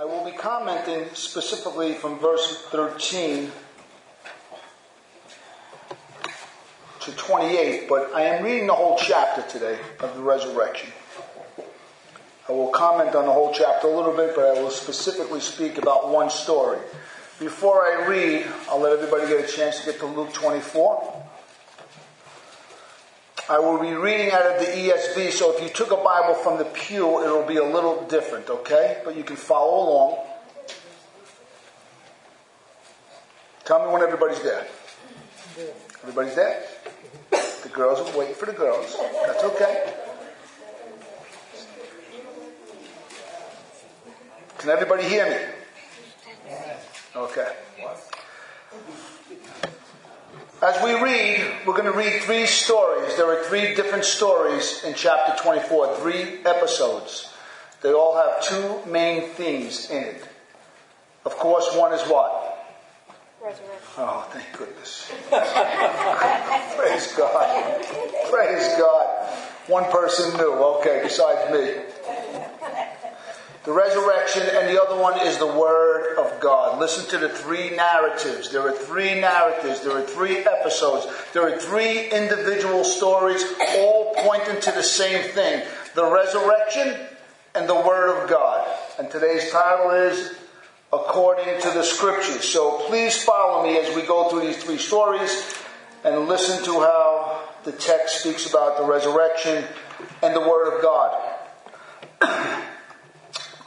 I will be commenting specifically from verse 13 to 28, but I am reading the whole chapter today of the resurrection. I will comment on the whole chapter a little bit, but I will specifically speak about one story. Before I read, I'll let everybody get a chance to get to Luke 24. I will be reading out of the ESV, so if you took a Bible from the pew, it'll be a little different, okay? But you can follow along. Tell me when everybody's there. Everybody's there? The girls are waiting for the girls. That's okay. Can everybody hear me? Okay. As we read, we're going to read three stories. There are three different stories in chapter 24, three episodes. They all have two main themes in it. Of course, one is what? Resurrection. Oh, thank goodness. Praise God. Praise God. One person knew, okay, besides me. The resurrection, and the other one is the Word of God. Listen to the three narratives. There are three narratives. There are three episodes. There are three individual stories, all pointing to the same thing the resurrection and the Word of God. And today's title is According to the Scriptures. So please follow me as we go through these three stories and listen to how the text speaks about the resurrection and the Word of God.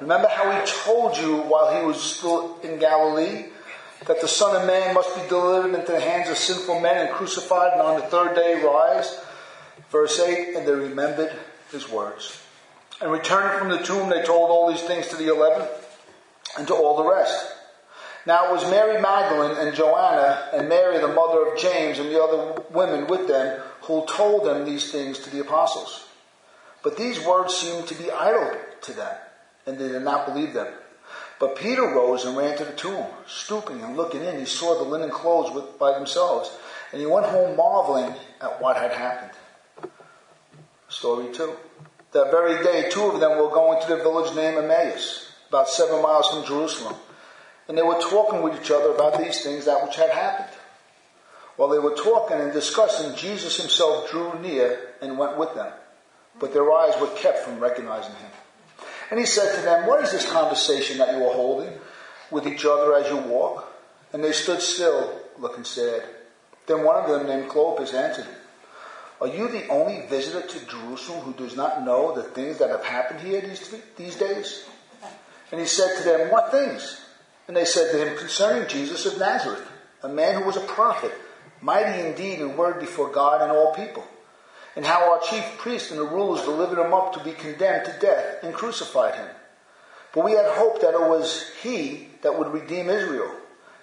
Remember how he told you while he was still in Galilee that the Son of Man must be delivered into the hands of sinful men and crucified and on the third day rise? Verse 8, and they remembered his words. And returning from the tomb, they told all these things to the eleven and to all the rest. Now it was Mary Magdalene and Joanna and Mary, the mother of James, and the other women with them who told them these things to the apostles. But these words seemed to be idle to them and they did not believe them. But Peter rose and ran to the tomb. Stooping and looking in, he saw the linen clothes with, by themselves, and he went home marveling at what had happened. Story two. That very day, two of them were going to the village named Emmaus, about seven miles from Jerusalem. And they were talking with each other about these things, that which had happened. While they were talking and discussing, Jesus himself drew near and went with them. But their eyes were kept from recognizing him. And he said to them, What is this conversation that you are holding with each other as you walk? And they stood still, looking sad. Then one of them, named Cleopas, answered, Are you the only visitor to Jerusalem who does not know the things that have happened here these, these days? And he said to them, What things? And they said to him, Concerning Jesus of Nazareth, a man who was a prophet, mighty indeed in word before God and all people and how our chief priests and the rulers delivered him up to be condemned to death and crucified him. But we had hoped that it was he that would redeem Israel.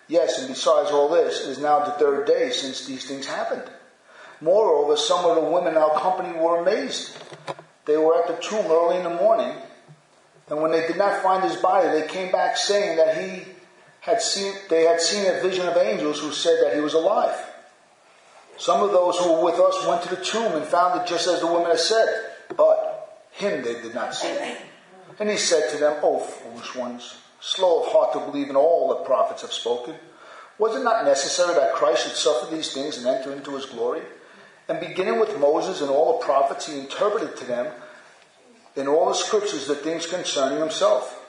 Yes, and besides all this, it is now the third day since these things happened. Moreover, some of the women in our company were amazed. They were at the tomb early in the morning, and when they did not find his body, they came back saying that he had seen, they had seen a vision of angels who said that he was alive. Some of those who were with us went to the tomb and found it just as the women had said, but him they did not see. And he said to them, O foolish ones, slow of heart to believe in all the prophets have spoken. Was it not necessary that Christ should suffer these things and enter into his glory? And beginning with Moses and all the prophets, he interpreted to them in all the scriptures the things concerning himself.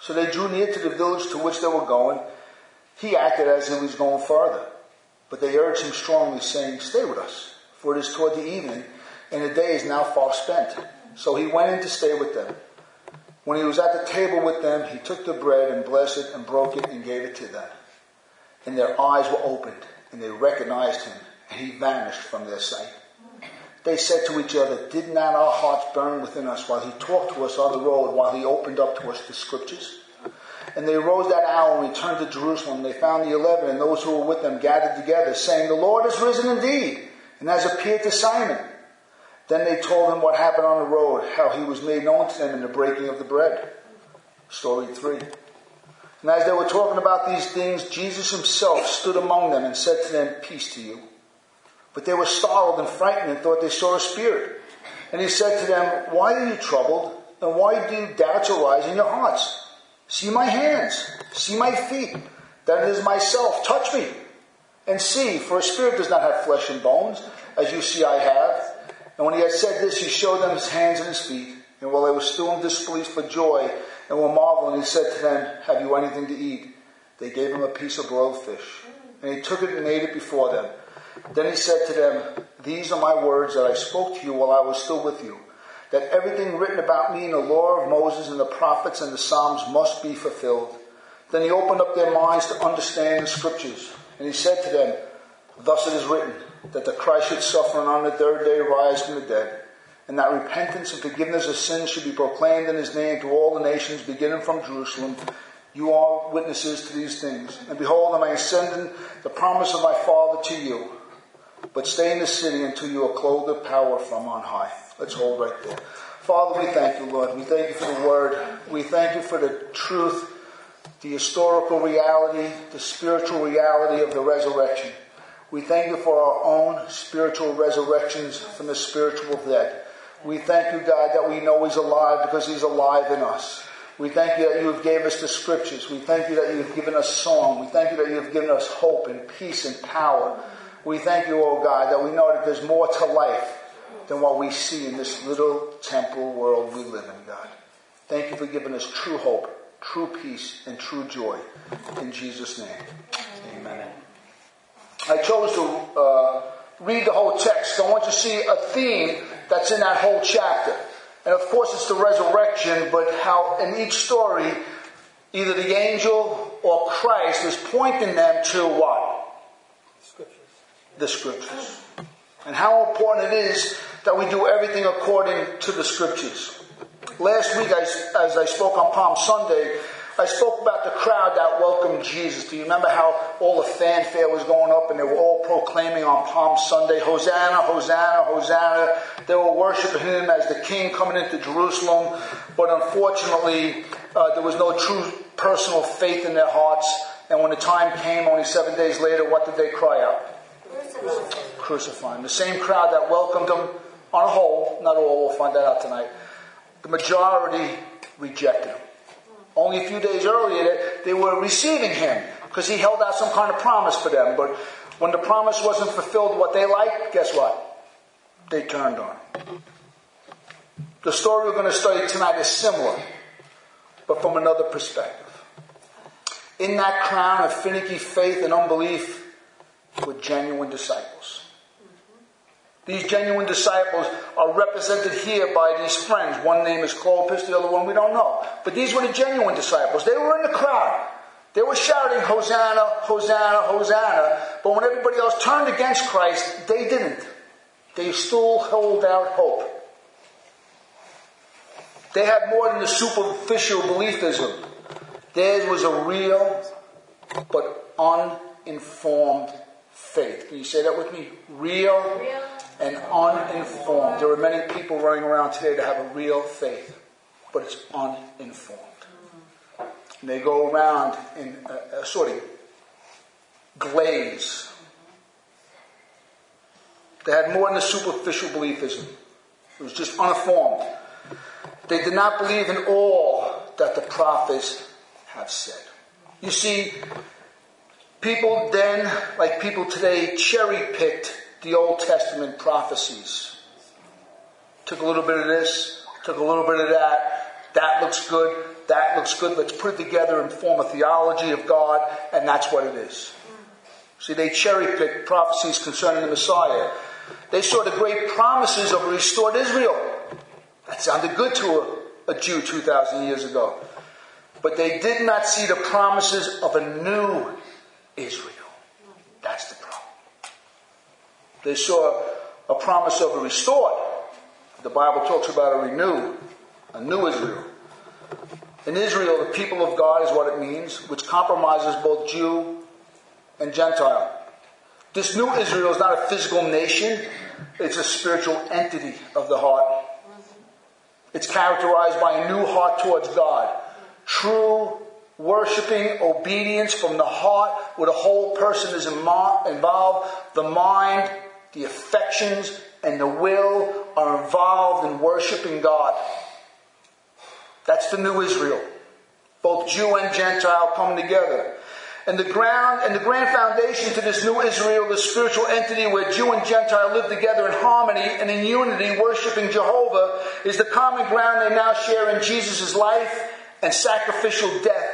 So they drew near to the village to which they were going. He acted as if he was going further. But they urged him strongly, saying, Stay with us, for it is toward the evening, and the day is now far spent. So he went in to stay with them. When he was at the table with them, he took the bread and blessed it and broke it and gave it to them. And their eyes were opened, and they recognized him, and he vanished from their sight. They said to each other, Did not our hearts burn within us while he talked to us on the road, while he opened up to us the scriptures? And they arose that hour and returned to Jerusalem. They found the eleven and those who were with them gathered together, saying, The Lord has risen indeed, and has appeared to Simon. Then they told him what happened on the road, how he was made known to them in the breaking of the bread. Story three. And as they were talking about these things, Jesus himself stood among them and said to them, Peace to you. But they were startled and frightened and thought they saw a spirit. And he said to them, Why are you troubled? And why do doubts arise in your hearts? See my hands, see my feet, that it is myself. Touch me and see, for a spirit does not have flesh and bones, as you see I have. And when he had said this, he showed them his hands and his feet. And while they were still in disbelief for joy and were marveling, he said to them, Have you anything to eat? They gave him a piece of broiled fish. And he took it and ate it before them. Then he said to them, These are my words that I spoke to you while I was still with you that everything written about me in the law of Moses and the prophets and the Psalms must be fulfilled. Then he opened up their minds to understand the scriptures. And he said to them, Thus it is written, that the Christ should suffer and on the third day rise from the dead, and that repentance and forgiveness of sins should be proclaimed in his name to all the nations, beginning from Jerusalem. You are witnesses to these things. And behold, I am sending the promise of my Father to you. But stay in the city until you are clothed with power from on high. Let's hold right there. Father, we thank you, Lord. We thank you for the word. We thank you for the truth, the historical reality, the spiritual reality of the resurrection. We thank you for our own spiritual resurrections from the spiritual dead. We thank you, God, that we know He's alive because He's alive in us. We thank you that you have gave us the scriptures. We thank you that you have given us song. We thank you that you have given us hope and peace and power. We thank you, oh God, that we know that there's more to life than what we see in this little temporal world we live in, God. Thank you for giving us true hope, true peace, and true joy. In Jesus' name, amen. I chose to uh, read the whole text. I want you to see a theme that's in that whole chapter. And of course, it's the resurrection, but how in each story, either the angel or Christ is pointing them to what? The scriptures. And how important it is that we do everything according to the scriptures. Last week, as I spoke on Palm Sunday, I spoke about the crowd that welcomed Jesus. Do you remember how all the fanfare was going up and they were all proclaiming on Palm Sunday, Hosanna, Hosanna, Hosanna. They were worshiping him as the king coming into Jerusalem. But unfortunately, uh, there was no true personal faith in their hearts. And when the time came, only seven days later, what did they cry out? Crucify him. The same crowd that welcomed him on a whole, not all, we'll find that out tonight. The majority rejected him. Only a few days earlier, they were receiving him because he held out some kind of promise for them. But when the promise wasn't fulfilled what they liked, guess what? They turned on. Him. The story we're going to study tonight is similar, but from another perspective. In that crown of finicky faith and unbelief were genuine disciples. These genuine disciples are represented here by these friends. One name is Cleopas, the other one we don't know. But these were the genuine disciples. They were in the crowd. They were shouting, Hosanna, Hosanna, Hosanna. But when everybody else turned against Christ, they didn't. They still held out hope. They had more than the superficial beliefism. Theirs was a real but uninformed faith. Can you say that with me? Real, real and uninformed. There are many people running around today that have a real faith, but it's uninformed. And they go around in a, a sort of glaze. They had more than a superficial beliefism. It was just uninformed. They did not believe in all that the prophets have said. You see, people then, like people today, cherry picked the Old Testament prophecies. Took a little bit of this, took a little bit of that. That looks good. That looks good. Let's put it together and form a theology of God, and that's what it is. See, they cherry picked prophecies concerning the Messiah. They saw the great promises of restored Israel. That sounded good to a, a Jew 2,000 years ago. But they did not see the promises of a new Israel. That's the problem. they saw a promise of a restored. The Bible talks about a renewed, a new Israel. In Israel, the people of God is what it means, which compromises both Jew and Gentile. This new Israel is not a physical nation, it's a spiritual entity of the heart. It's characterized by a new heart towards God. True worshiping obedience from the heart where the whole person is involved. The mind, the affections, and the will are involved in worshiping God. That's the new Israel. Both Jew and Gentile come together. And the ground and the grand foundation to this new Israel, the spiritual entity where Jew and Gentile live together in harmony and in unity, worshiping Jehovah, is the common ground they now share in Jesus' life and sacrificial death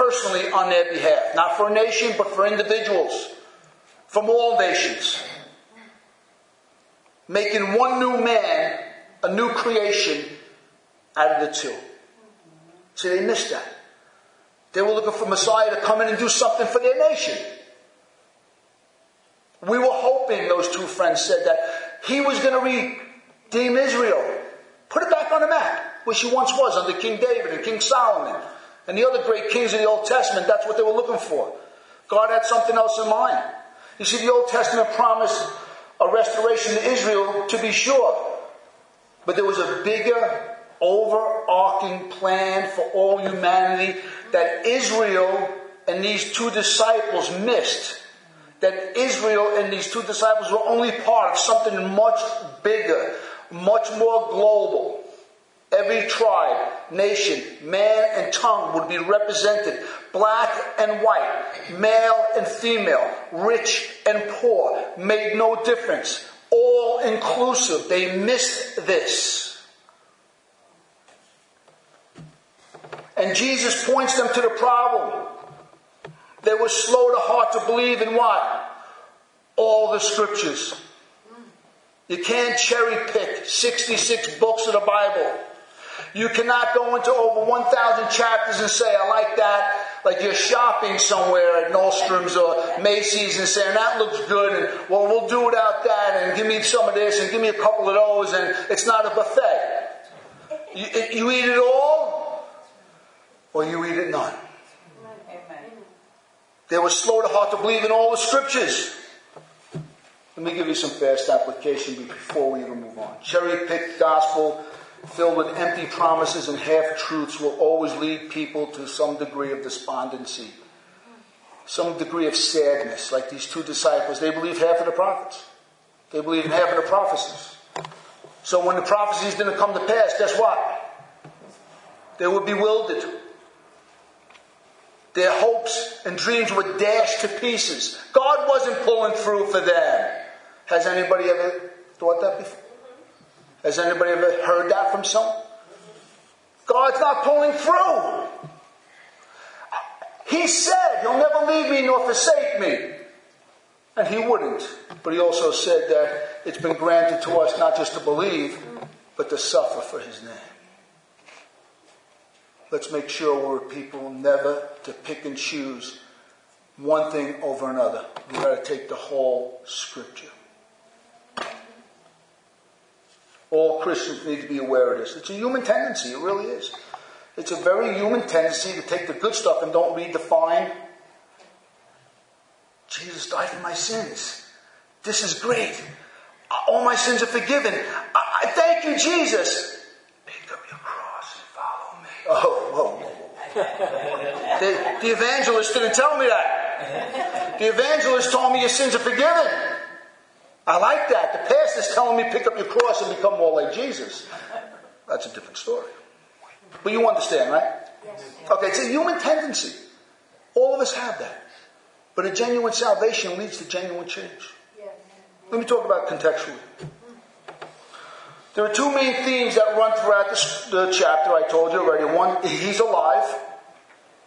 personally on their behalf. Not for a nation, but for individuals from all nations. Making one new man a new creation out of the two. See, they missed that. They were looking for Messiah to come in and do something for their nation. We were hoping, those two friends said, that he was going to redeem Israel, put it back on the map, which he once was under King David and King Solomon and the other great kings of the Old Testament. That's what they were looking for. God had something else in mind. You see, the Old Testament promised a restoration to Israel, to be sure, but there was a bigger, overarching plan for all humanity that Israel and these two disciples missed. That Israel and these two disciples were only part of something much bigger, much more global. Every tribe, nation, man, and tongue would be represented. Black and white, male and female, rich and poor, made no difference. All inclusive. They missed this. And Jesus points them to the problem. They were slow to heart to believe in what? All the scriptures. You can't cherry pick 66 books of the Bible. You cannot go into over 1,000 chapters and say, I like that. Like you're shopping somewhere at Nordstrom's or Macy's and saying, that looks good. And well, we'll do without that. And give me some of this and give me a couple of those. And it's not a buffet. You, you eat it all or you eat it none. Amen. They were slow to heart to believe in all the scriptures. Let me give you some fast application before we even move on. Cherry picked gospel filled with empty promises and half truths will always lead people to some degree of despondency, some degree of sadness, like these two disciples. They believe half of the prophets, they believe in half of the prophecies. So when the prophecies didn't come to pass, guess what? They were bewildered. Their hopes and dreams were dashed to pieces. God wasn't pulling through for them. Has anybody ever thought that before? Has anybody ever heard that from someone? God's not pulling through. He said, You'll never leave me nor forsake me. And He wouldn't. But He also said that it's been granted to us not just to believe, but to suffer for His name. Let's make sure we're people never to pick and choose one thing over another. We've got to take the whole scripture. All Christians need to be aware of this. It's a human tendency, it really is. It's a very human tendency to take the good stuff and don't read the fine. Jesus died for my sins. This is great. All my sins are forgiven. I, I thank you, Jesus. Pick up your cross and follow me. Oh, whoa, whoa, whoa. the, the evangelist didn't tell me that. The evangelist told me your sins are forgiven. I like that. The pastor's telling me pick up your cross and become more like Jesus. That's a different story. But you understand, right? Okay, it's a human tendency. All of us have that. But a genuine salvation leads to genuine change. Let me talk about contextually. There are two main themes that run throughout this, the chapter I told you already. One, he's alive,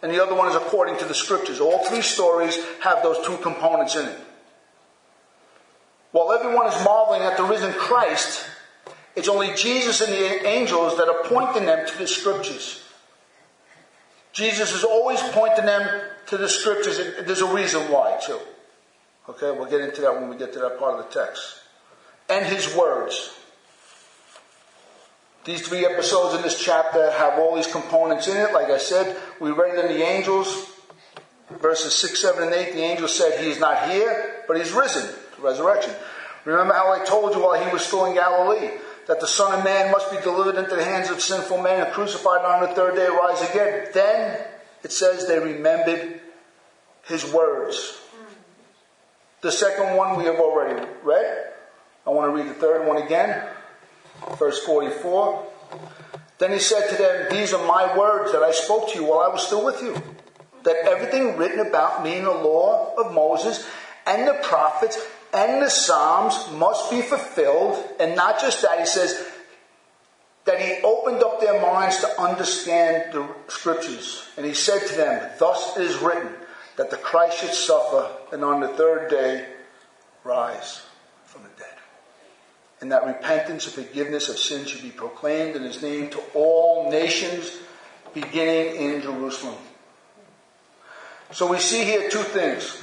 and the other one is according to the scriptures. All three stories have those two components in it. While everyone is marveling at the risen Christ, it's only Jesus and the angels that are pointing them to the scriptures. Jesus is always pointing them to the scriptures, and there's a reason why, too. Okay, we'll get into that when we get to that part of the text. And his words. These three episodes in this chapter have all these components in it. Like I said, we read in the angels, verses 6, 7, and 8. The angel said, He is not here, but He's risen, resurrection. Remember how I told you while He was still in Galilee that the Son of Man must be delivered into the hands of sinful men and crucified and on the third day rise again. Then it says they remembered His words. The second one we have already read. I want to read the third one again. Verse 44. Then he said to them, These are my words that I spoke to you while I was still with you. That everything written about me in the law of Moses and the prophets and the Psalms must be fulfilled. And not just that, he says that he opened up their minds to understand the scriptures. And he said to them, Thus it is written that the Christ should suffer and on the third day rise from the dead. And that repentance and forgiveness of sins should be proclaimed in his name to all nations, beginning in Jerusalem. So we see here two things.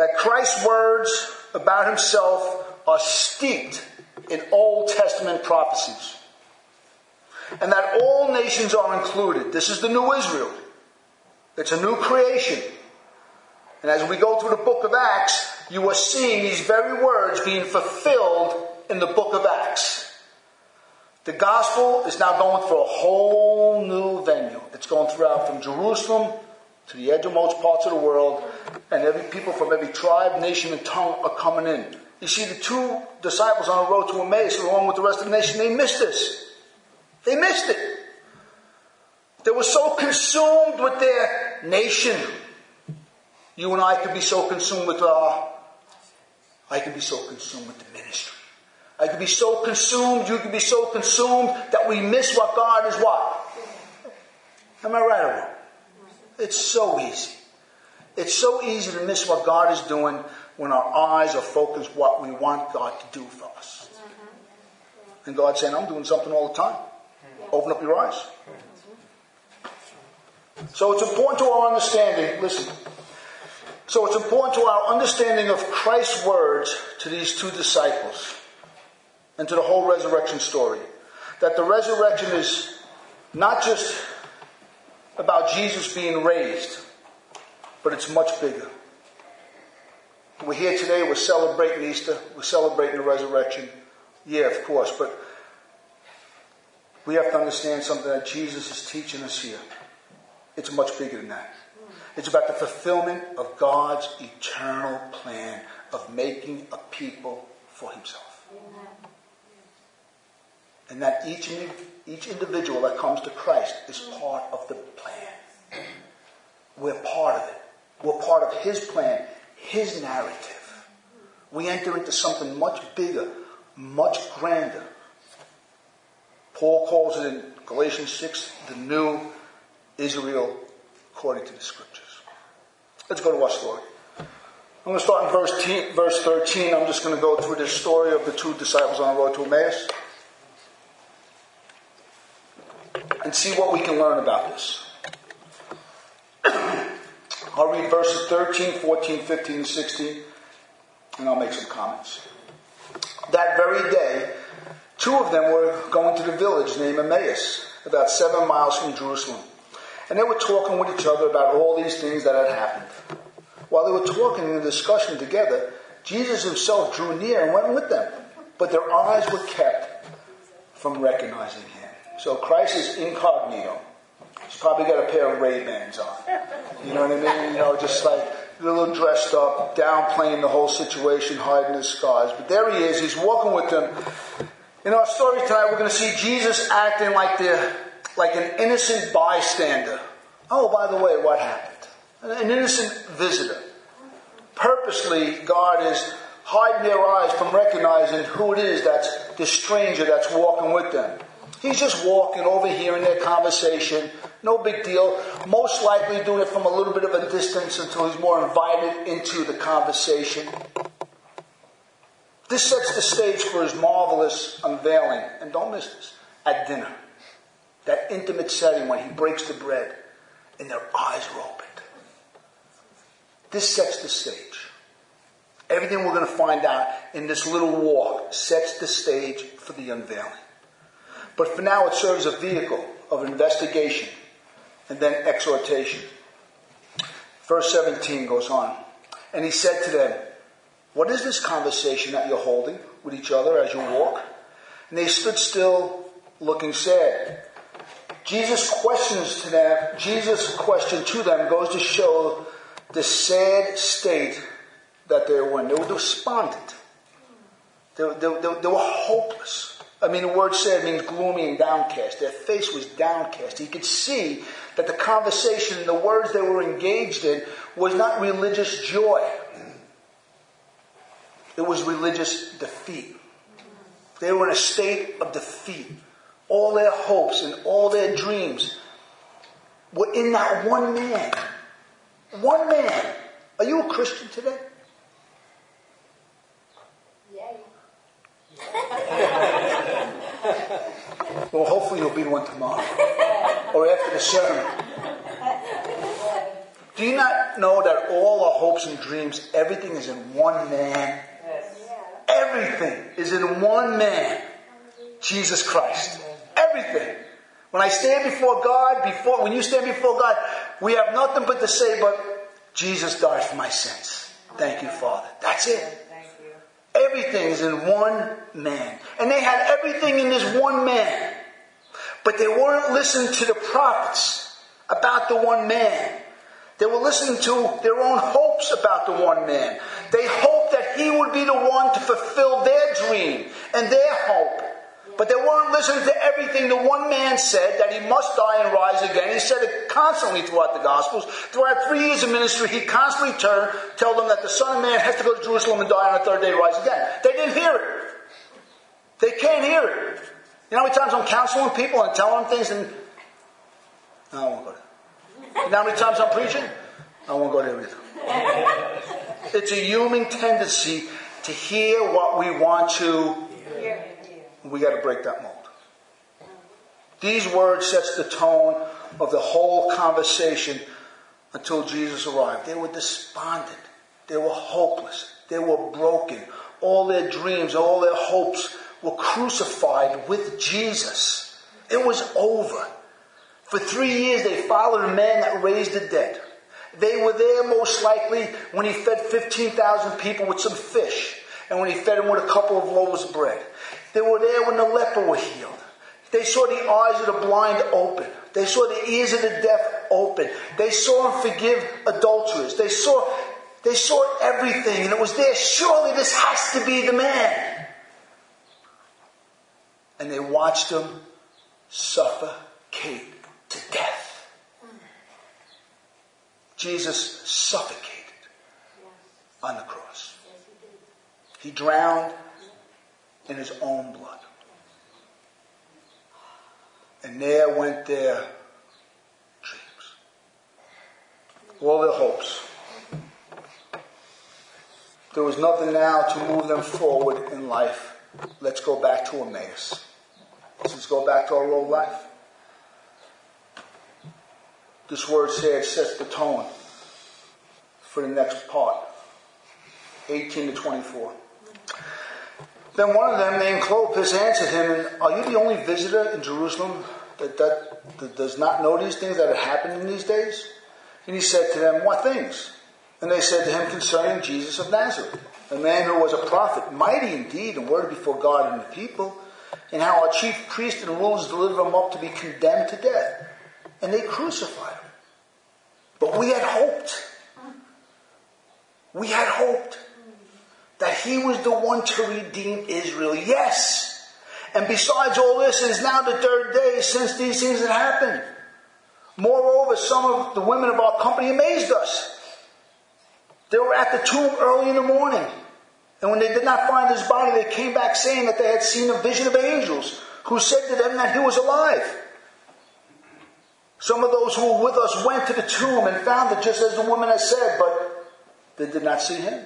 That Christ's words about himself are steeped in Old Testament prophecies. And that all nations are included. This is the new Israel. It's a new creation. And as we go through the book of Acts, you are seeing these very words being fulfilled in the book of Acts. The gospel is now going for a whole new venue. It's going throughout from Jerusalem to the edgemost parts of the world, and every people from every tribe, nation, and tongue are coming in. You see, the two disciples on the road to Emmaus, along with the rest of the nation, they missed this. They missed it. They were so consumed with their nation. You and I could be so consumed with our, I could be so consumed with the ministry. I could be so consumed, you could be so consumed that we miss what God is what? Am I right or wrong? It's so easy. It's so easy to miss what God is doing when our eyes are focused what we want God to do for us. And God's saying, I'm doing something all the time. Open up your eyes. So it's important to our understanding, listen. So it's important to our understanding of Christ's words to these two disciples and to the whole resurrection story. That the resurrection is not just about Jesus being raised, but it's much bigger. We're here today, we're celebrating Easter, we're celebrating the resurrection. Yeah, of course, but we have to understand something that Jesus is teaching us here. It's much bigger than that. It's about the fulfillment of God's eternal plan of making a people for himself. And that each, each individual that comes to Christ is part of the plan. We're part of it. We're part of his plan, his narrative. We enter into something much bigger, much grander. Paul calls it in Galatians 6 the new Israel according to the scriptures. Let's go to our story. I'm going to start in verse, verse 13. I'm just going to go through this story of the two disciples on the road to Emmaus and see what we can learn about this. I'll read verses 13, 14, 15, and 16, and I'll make some comments. That very day, two of them were going to the village named Emmaus, about seven miles from Jerusalem. And they were talking with each other about all these things that had happened. While they were talking in a discussion together, Jesus himself drew near and went with them. But their eyes were kept from recognizing him. So Christ is incognito. He's probably got a pair of Ray-Bans on. You know what I mean? You know, just like a little dressed up, downplaying the whole situation, hiding his scars. But there he is. He's walking with them. In our story tonight, we're going to see Jesus acting like the like an innocent bystander. Oh, by the way, what happened? An innocent visitor. Purposely, God is hiding their eyes from recognizing who it is that's the stranger that's walking with them. He's just walking, overhearing their conversation. No big deal. Most likely doing it from a little bit of a distance until he's more invited into the conversation. This sets the stage for his marvelous unveiling. And don't miss this at dinner that intimate setting when he breaks the bread and their eyes are opened. This sets the stage. Everything we're going to find out in this little walk sets the stage for the unveiling. But for now, it serves a vehicle of investigation and then exhortation. Verse 17 goes on. And he said to them, What is this conversation that you're holding with each other as you walk? And they stood still, looking sad. Jesus questions to them, Jesus' question to them goes to show the sad state that they were in. They were despondent. They, they, they, they were hopeless. I mean, the word sad means gloomy and downcast. Their face was downcast. He could see that the conversation, and the words they were engaged in, was not religious joy. It was religious defeat. They were in a state of defeat. All their hopes and all their dreams were in that one man. One man. Are you a Christian today? well, hopefully you'll be one tomorrow or after the sermon. Do you not know that all our hopes and dreams, everything is in one man? Everything is in one man, Jesus Christ. Everything. When I stand before God, before when you stand before God, we have nothing but to say, but Jesus died for my sins. Thank you, Father. That's it. Everything is in one man. And they had everything in this one man. But they weren't listening to the prophets about the one man. They were listening to their own hopes about the one man. They hoped that he would be the one to fulfill their dream and their hope. But they weren't listening to everything the one man said that he must die and rise again. He said it constantly throughout the Gospels. Throughout three years of ministry, he constantly turned, told them that the Son of Man has to go to Jerusalem and die on the third day, rise again. They didn't hear it. They can't hear it. You know how many times I'm counseling people and telling them things and no, I won't go there. You know how many times I'm preaching? I won't go there either. It's a human tendency to hear what we want to we got to break that mold. These words sets the tone of the whole conversation until Jesus arrived. They were despondent. They were hopeless. They were broken. All their dreams, all their hopes were crucified with Jesus. It was over. For three years they followed a man that raised the dead. They were there most likely when he fed 15,000 people with some fish and when he fed them with a couple of loaves of bread. They were there when the leper were healed. They saw the eyes of the blind open. They saw the ears of the deaf open. They saw him forgive adulterers. They saw, they saw everything and it was there. Surely this has to be the man. And they watched him suffocate to death. Jesus suffocated on the cross. He drowned in his own blood. And there went their dreams, all their hopes. There was nothing now to move them forward in life. Let's go back to Emmaus. Let's go back to our old life. This word said sets the tone for the next part 18 to 24. Then one of them, named Cleopas, answered him, Are you the only visitor in Jerusalem that, that, that does not know these things that are happening in these days? And he said to them, What things? And they said to him concerning Jesus of Nazareth, a man who was a prophet, mighty indeed and word before God and the people, and how our chief priest and rulers delivered him up to be condemned to death. And they crucified him. But we had hoped. We had hoped that he was the one to redeem Israel. Yes. And besides all this, it is now the third day since these things had happened. Moreover, some of the women of our company amazed us. They were at the tomb early in the morning. And when they did not find his body, they came back saying that they had seen a vision of angels who said to them that he was alive. Some of those who were with us went to the tomb and found it just as the woman had said, but they did not see him.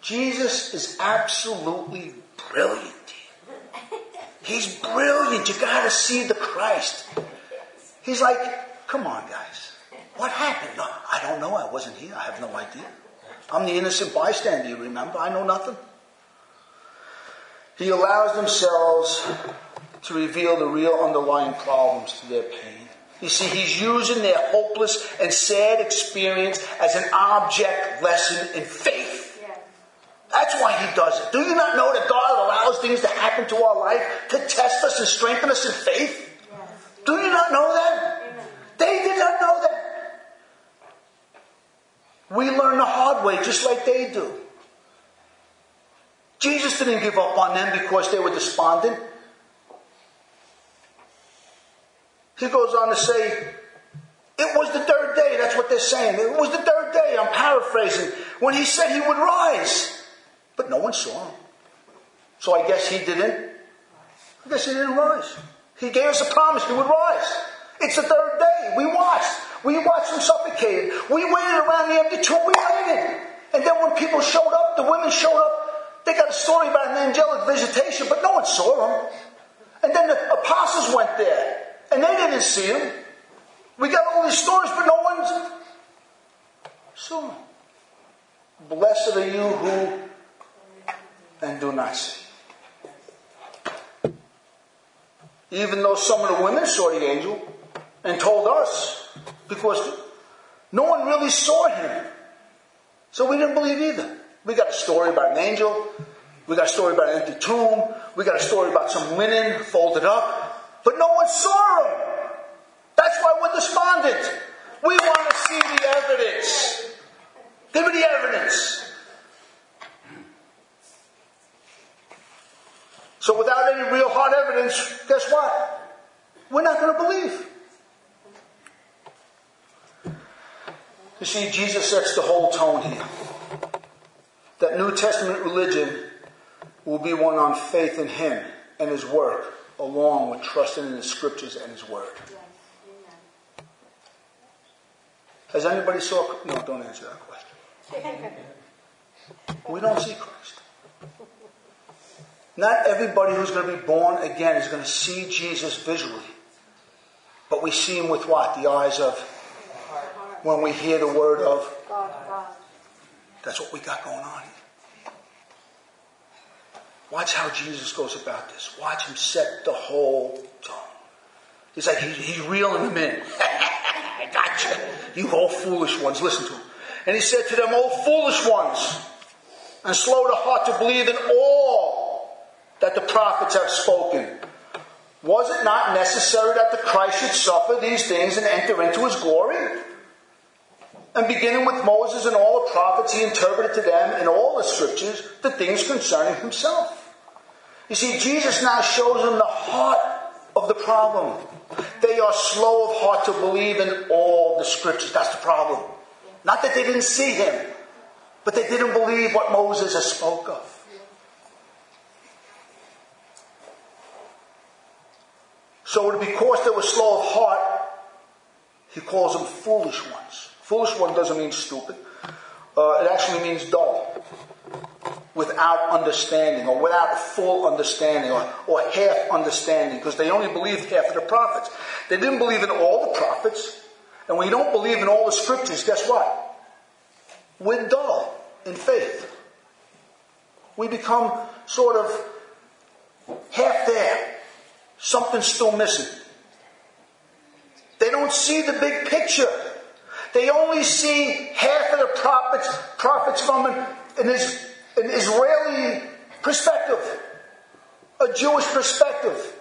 Jesus is absolutely brilliant. He's brilliant. You gotta see the Christ. He's like, come on, guys. What happened? No, I don't know. I wasn't here. I have no idea. I'm the innocent bystander, you remember? I know nothing. He allows themselves to reveal the real underlying problems to their pain. You see, he's using their hopeless and sad experience as an object lesson in faith. That's why he does it. Do you not know that God allows things to happen to our life to test us and strengthen us in faith? Yes. Do you not know that? Amen. They did not. We learn the hard way just like they do. Jesus didn't give up on them because they were despondent. He goes on to say, it was the third day. That's what they're saying. It was the third day. I'm paraphrasing. When he said he would rise. But no one saw him. So I guess he didn't. I guess he didn't rise. He gave us a promise he would rise. It's the third day. We watched. We watched him suffocated. We waited around the empty tomb. We waited. And then when people showed up, the women showed up, they got a story about an angelic visitation, but no one saw them. And then the apostles went there. And they didn't see him. We got all these stories, but no one's him. Blessed are you who and do not see. Even though some of the women saw the angel and told us, because no one really saw him. So we didn't believe either. We got a story about an angel. We got a story about an empty tomb. We got a story about some linen folded up. But no one saw him. That's why we're despondent. We want to see the evidence. Give me the evidence. So without any real hard evidence, guess what? We're not going to believe. You see, Jesus sets the whole tone here. That New Testament religion will be one on faith in Him and His work along with trusting in the scriptures and his word. Has anybody saw? No, don't answer that question. We don't see Christ. Not everybody who's going to be born again is going to see Jesus visually. But we see him with what? The eyes of when we hear the word of God. That's what we got going on here. Watch how Jesus goes about this. Watch him set the whole tone. He's like, he, he's reeling them in. I gotcha. You old foolish ones, listen to him. And he said to them, "Old foolish ones, and slow to heart to believe in all that the prophets have spoken. Was it not necessary that the Christ should suffer these things and enter into his glory? And beginning with Moses and all the prophets, he interpreted to them in all the scriptures the things concerning himself. You see, Jesus now shows them the heart of the problem. They are slow of heart to believe in all the scriptures. That's the problem. Not that they didn't see him, but they didn't believe what Moses has spoke of. So because they were slow of heart, he calls them foolish ones. Foolish one doesn't mean stupid. Uh, it actually means dull without understanding or without full understanding or, or half understanding because they only believed half of the prophets. They didn't believe in all the prophets. And when you don't believe in all the scriptures, guess what? We're dull in faith. We become sort of half there. Something's still missing. They don't see the big picture. They only see half of the prophets, prophets from an, an an Israeli perspective, a Jewish perspective.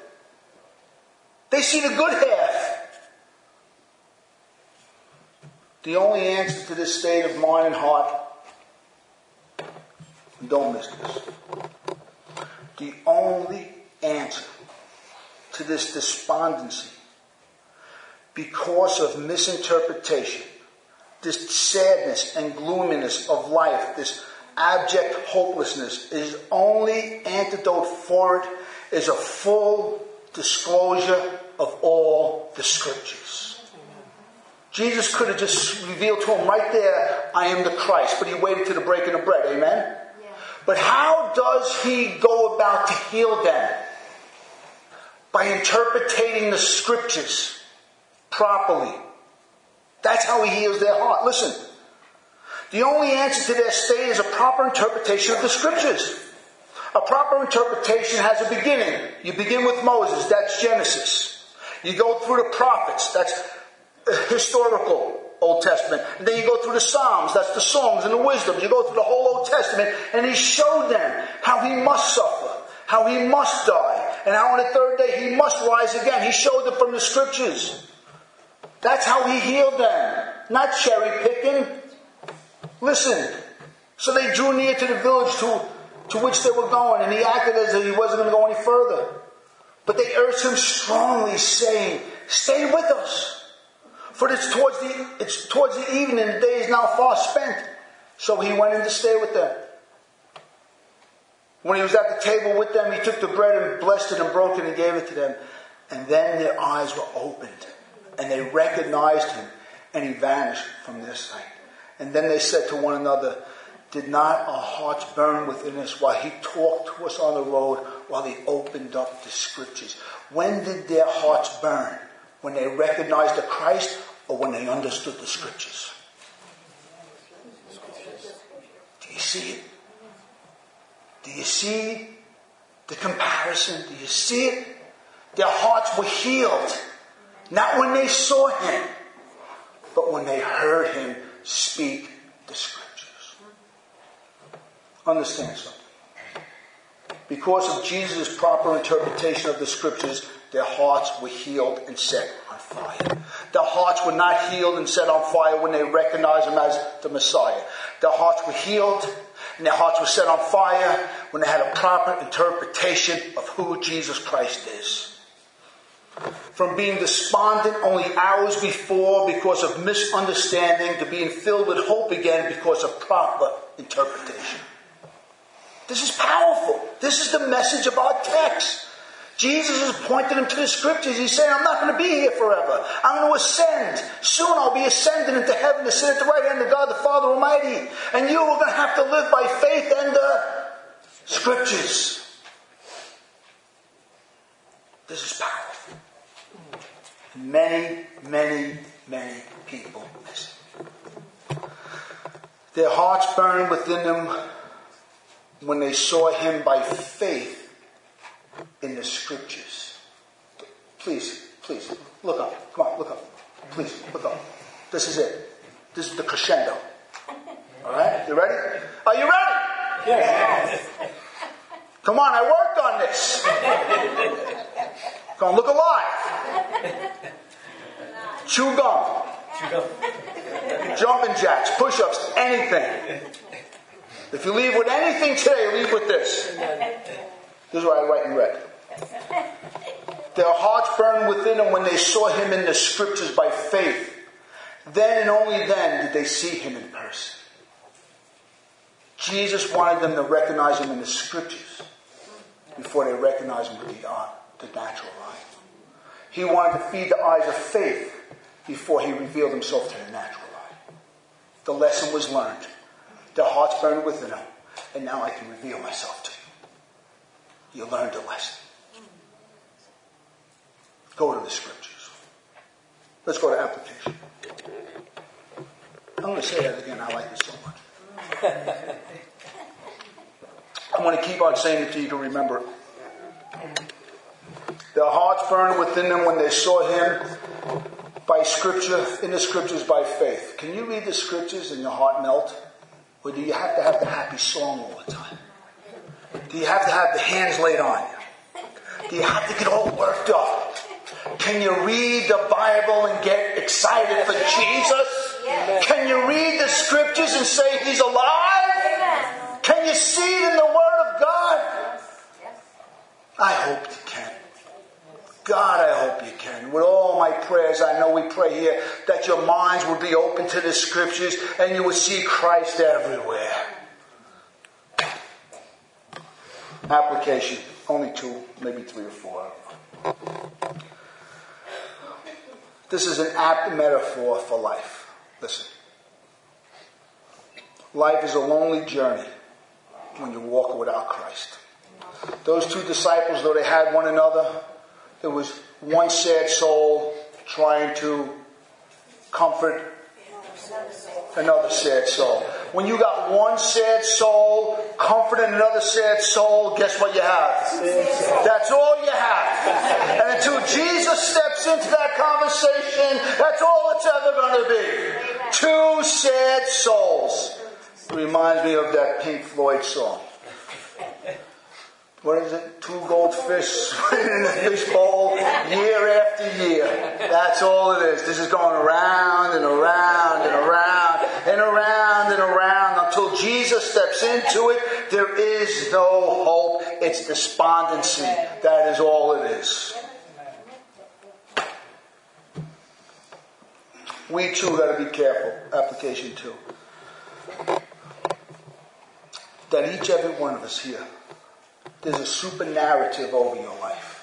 They see the good half. The only answer to this state of mind and heart, and don't miss this. The only answer to this despondency because of misinterpretation, this sadness and gloominess of life, this abject hopelessness. His only antidote for it is a full disclosure of all the scriptures. Jesus could have just revealed to him right there, I am the Christ, but he waited to the breaking of bread. Amen? Yeah. But how does he go about to heal them? By interpreting the scriptures properly. That's how he heals their heart. Listen, the only answer to their state is a proper interpretation of the scriptures. A proper interpretation has a beginning. You begin with Moses, that's Genesis. You go through the prophets, that's historical Old Testament. And then you go through the Psalms, that's the songs and the wisdom. You go through the whole Old Testament, and he showed them how he must suffer, how he must die, and how on the third day he must rise again. He showed them from the scriptures. That's how he healed them, not cherry picking. Listen. So they drew near to the village to, to which they were going, and he acted as if he wasn't going to go any further. But they urged him strongly, saying, Stay with us. For it's towards the it's towards the evening, the day is now far spent. So he went in to stay with them. When he was at the table with them, he took the bread and blessed it and broke it and gave it to them. And then their eyes were opened, and they recognized him, and he vanished from their sight. And then they said to one another, Did not our hearts burn within us while he talked to us on the road, while he opened up the scriptures? When did their hearts burn? When they recognized the Christ or when they understood the scriptures? Do you see it? Do you see the comparison? Do you see it? Their hearts were healed. Not when they saw him, but when they heard him speak the scriptures. Understand something. Because of Jesus' proper interpretation of the scriptures, their hearts were healed and set on fire. Their hearts were not healed and set on fire when they recognized him as the Messiah. Their hearts were healed and their hearts were set on fire when they had a proper interpretation of who Jesus Christ is. From being despondent only hours before because of misunderstanding to being filled with hope again because of proper interpretation. This is powerful. This is the message of our text. Jesus is pointing them to the scriptures. He's saying, I'm not going to be here forever. I'm going to ascend. Soon I'll be ascending into heaven to sit at the right hand of God the Father Almighty. And you are going to have to live by faith and the scriptures. This is powerful. Many, many, many people miss it. Their hearts burned within them when they saw him by faith in the scriptures. Please, please, look up. Come on, look up. Please, look up. This is it. This is the crescendo. All right? You ready? Are you ready? Yes. Come on, I worked on this. Come on, look alive. Chew gum. Chew gum. Jumping jacks, push ups, anything. If you leave with anything today, leave with this. This is what I write in red. Their hearts burned within them when they saw him in the scriptures by faith. Then and only then did they see him in person. Jesus wanted them to recognize him in the scriptures before they recognized him with the, uh, the natural eye. He wanted to feed the eyes of faith before he revealed himself to the natural eye. The lesson was learned. Their hearts burned within them, and now I can reveal myself to you. You learned a lesson. Go to the scriptures. Let's go to application. I'm going to say that again. I like it so much. I'm going to keep on saying it to you to remember it. Their hearts burned within them when they saw him by scripture, in the scriptures by faith. Can you read the scriptures and your heart melt? Or do you have to have the happy song all the time? Do you have to have the hands laid on you? Do you have to get all worked up? Can you read the Bible and get excited for Jesus? Can you read the scriptures and say he's alive? Can you see it in the Word of God? I hope you can. God, I hope you can. With all my prayers, I know we pray here that your minds will be open to the scriptures and you will see Christ everywhere. Application. Only two, maybe three or four. This is an apt metaphor for life. Listen. Life is a lonely journey when you walk without Christ. Those two disciples, though they had one another, there was one sad soul trying to comfort another sad soul. When you got one sad soul comforting another sad soul, guess what you have? That's all you have. And until Jesus steps into that conversation, that's all it's ever going to be. Two sad souls. It reminds me of that Pink Floyd song what is it? Two goldfish swimming in the fishbowl year after year. That's all it is. This is going around and around and around and around and around until Jesus steps into it. There is no hope. It's despondency. That is all it is. We too got to be careful. Application two. That each and every one of us here there's a super narrative over your life.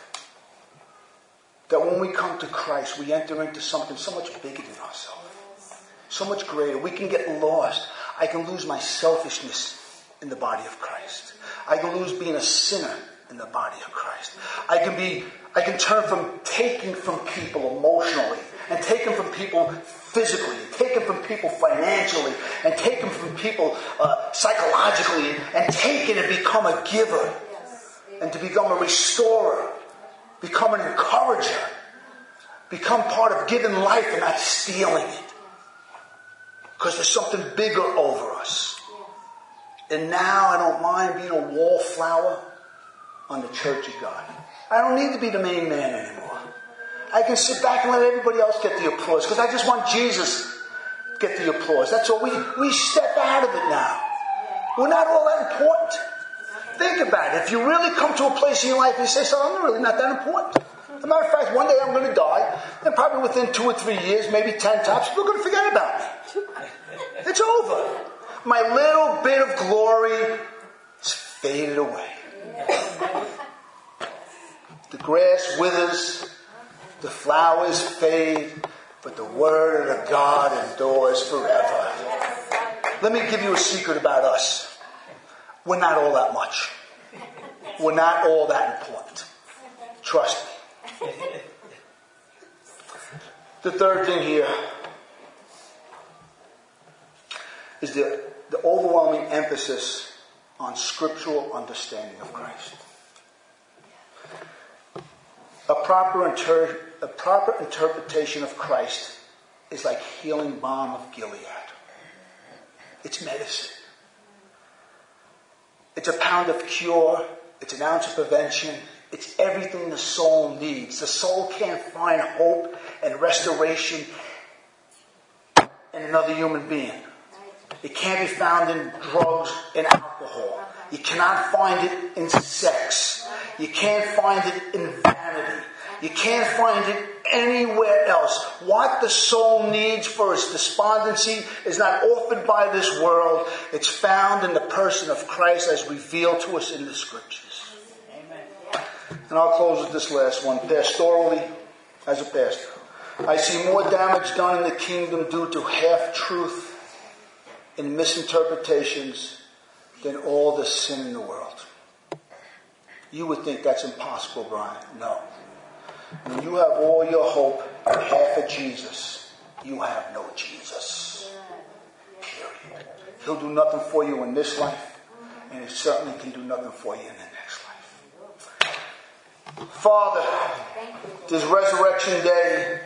That when we come to Christ, we enter into something so much bigger than ourselves, so much greater. We can get lost. I can lose my selfishness in the body of Christ. I can lose being a sinner in the body of Christ. I can be, I can turn from taking from people emotionally and taking from people physically, taken from people financially, and taken from people uh, psychologically, and taken and become a giver and to become a restorer, become an encourager, become part of giving life and not stealing it. Because there's something bigger over us. And now I don't mind being a wallflower on the church of God. I don't need to be the main man anymore. I can sit back and let everybody else get the applause because I just want Jesus to get the applause. That's all. We, we step out of it now. We're not all that important. Think about it. If you really come to a place in your life and you say, so I'm really not that important. As a matter of fact, one day I'm going to die, and probably within two or three years, maybe ten tops, people are going to forget about me. It's over. My little bit of glory is faded away. The grass withers, the flowers fade, but the word of God endures forever. Let me give you a secret about us. We're not all that much. We're not all that important. Trust me. The third thing here is the, the overwhelming emphasis on scriptural understanding of Christ. A proper, inter- a proper interpretation of Christ is like healing balm of Gilead. It's medicine. It's a pound of cure. It's an ounce of prevention. It's everything the soul needs. The soul can't find hope and restoration in another human being. It can't be found in drugs and alcohol. You cannot find it in sex. You can't find it in vanity. You can't find it anywhere else. What the soul needs for its despondency is not offered by this world. It's found in the person of Christ as revealed to us in the scriptures. Amen. And I'll close with this last one. Pastorally, as a pastor, I see more damage done in the kingdom due to half truth and misinterpretations than all the sin in the world. You would think that's impossible, Brian. No. When you have all your hope in half of Jesus, you have no Jesus. Period. He'll do nothing for you in this life, and he certainly can do nothing for you in the next life. Father, this resurrection day,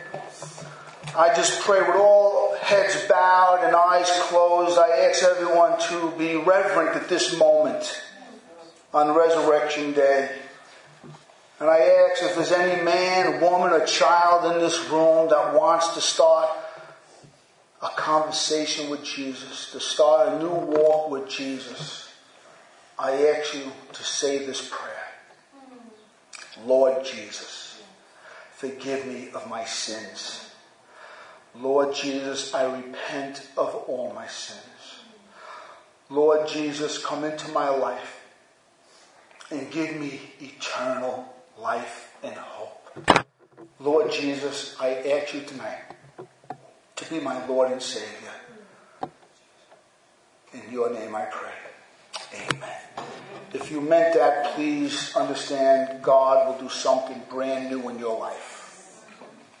I just pray with all heads bowed and eyes closed, I ask everyone to be reverent at this moment on resurrection day. And I ask if there's any man, woman, or child in this room that wants to start a conversation with Jesus, to start a new walk with Jesus, I ask you to say this prayer. Lord Jesus, forgive me of my sins. Lord Jesus, I repent of all my sins. Lord Jesus, come into my life and give me eternal life and hope. Lord Jesus, I ask you tonight to be my Lord and Savior. In your name I pray. Amen. If you meant that, please understand God will do something brand new in your life.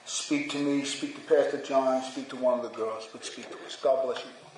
Speak to me, speak to Pastor John, speak to one of the girls, but speak to us. God bless you.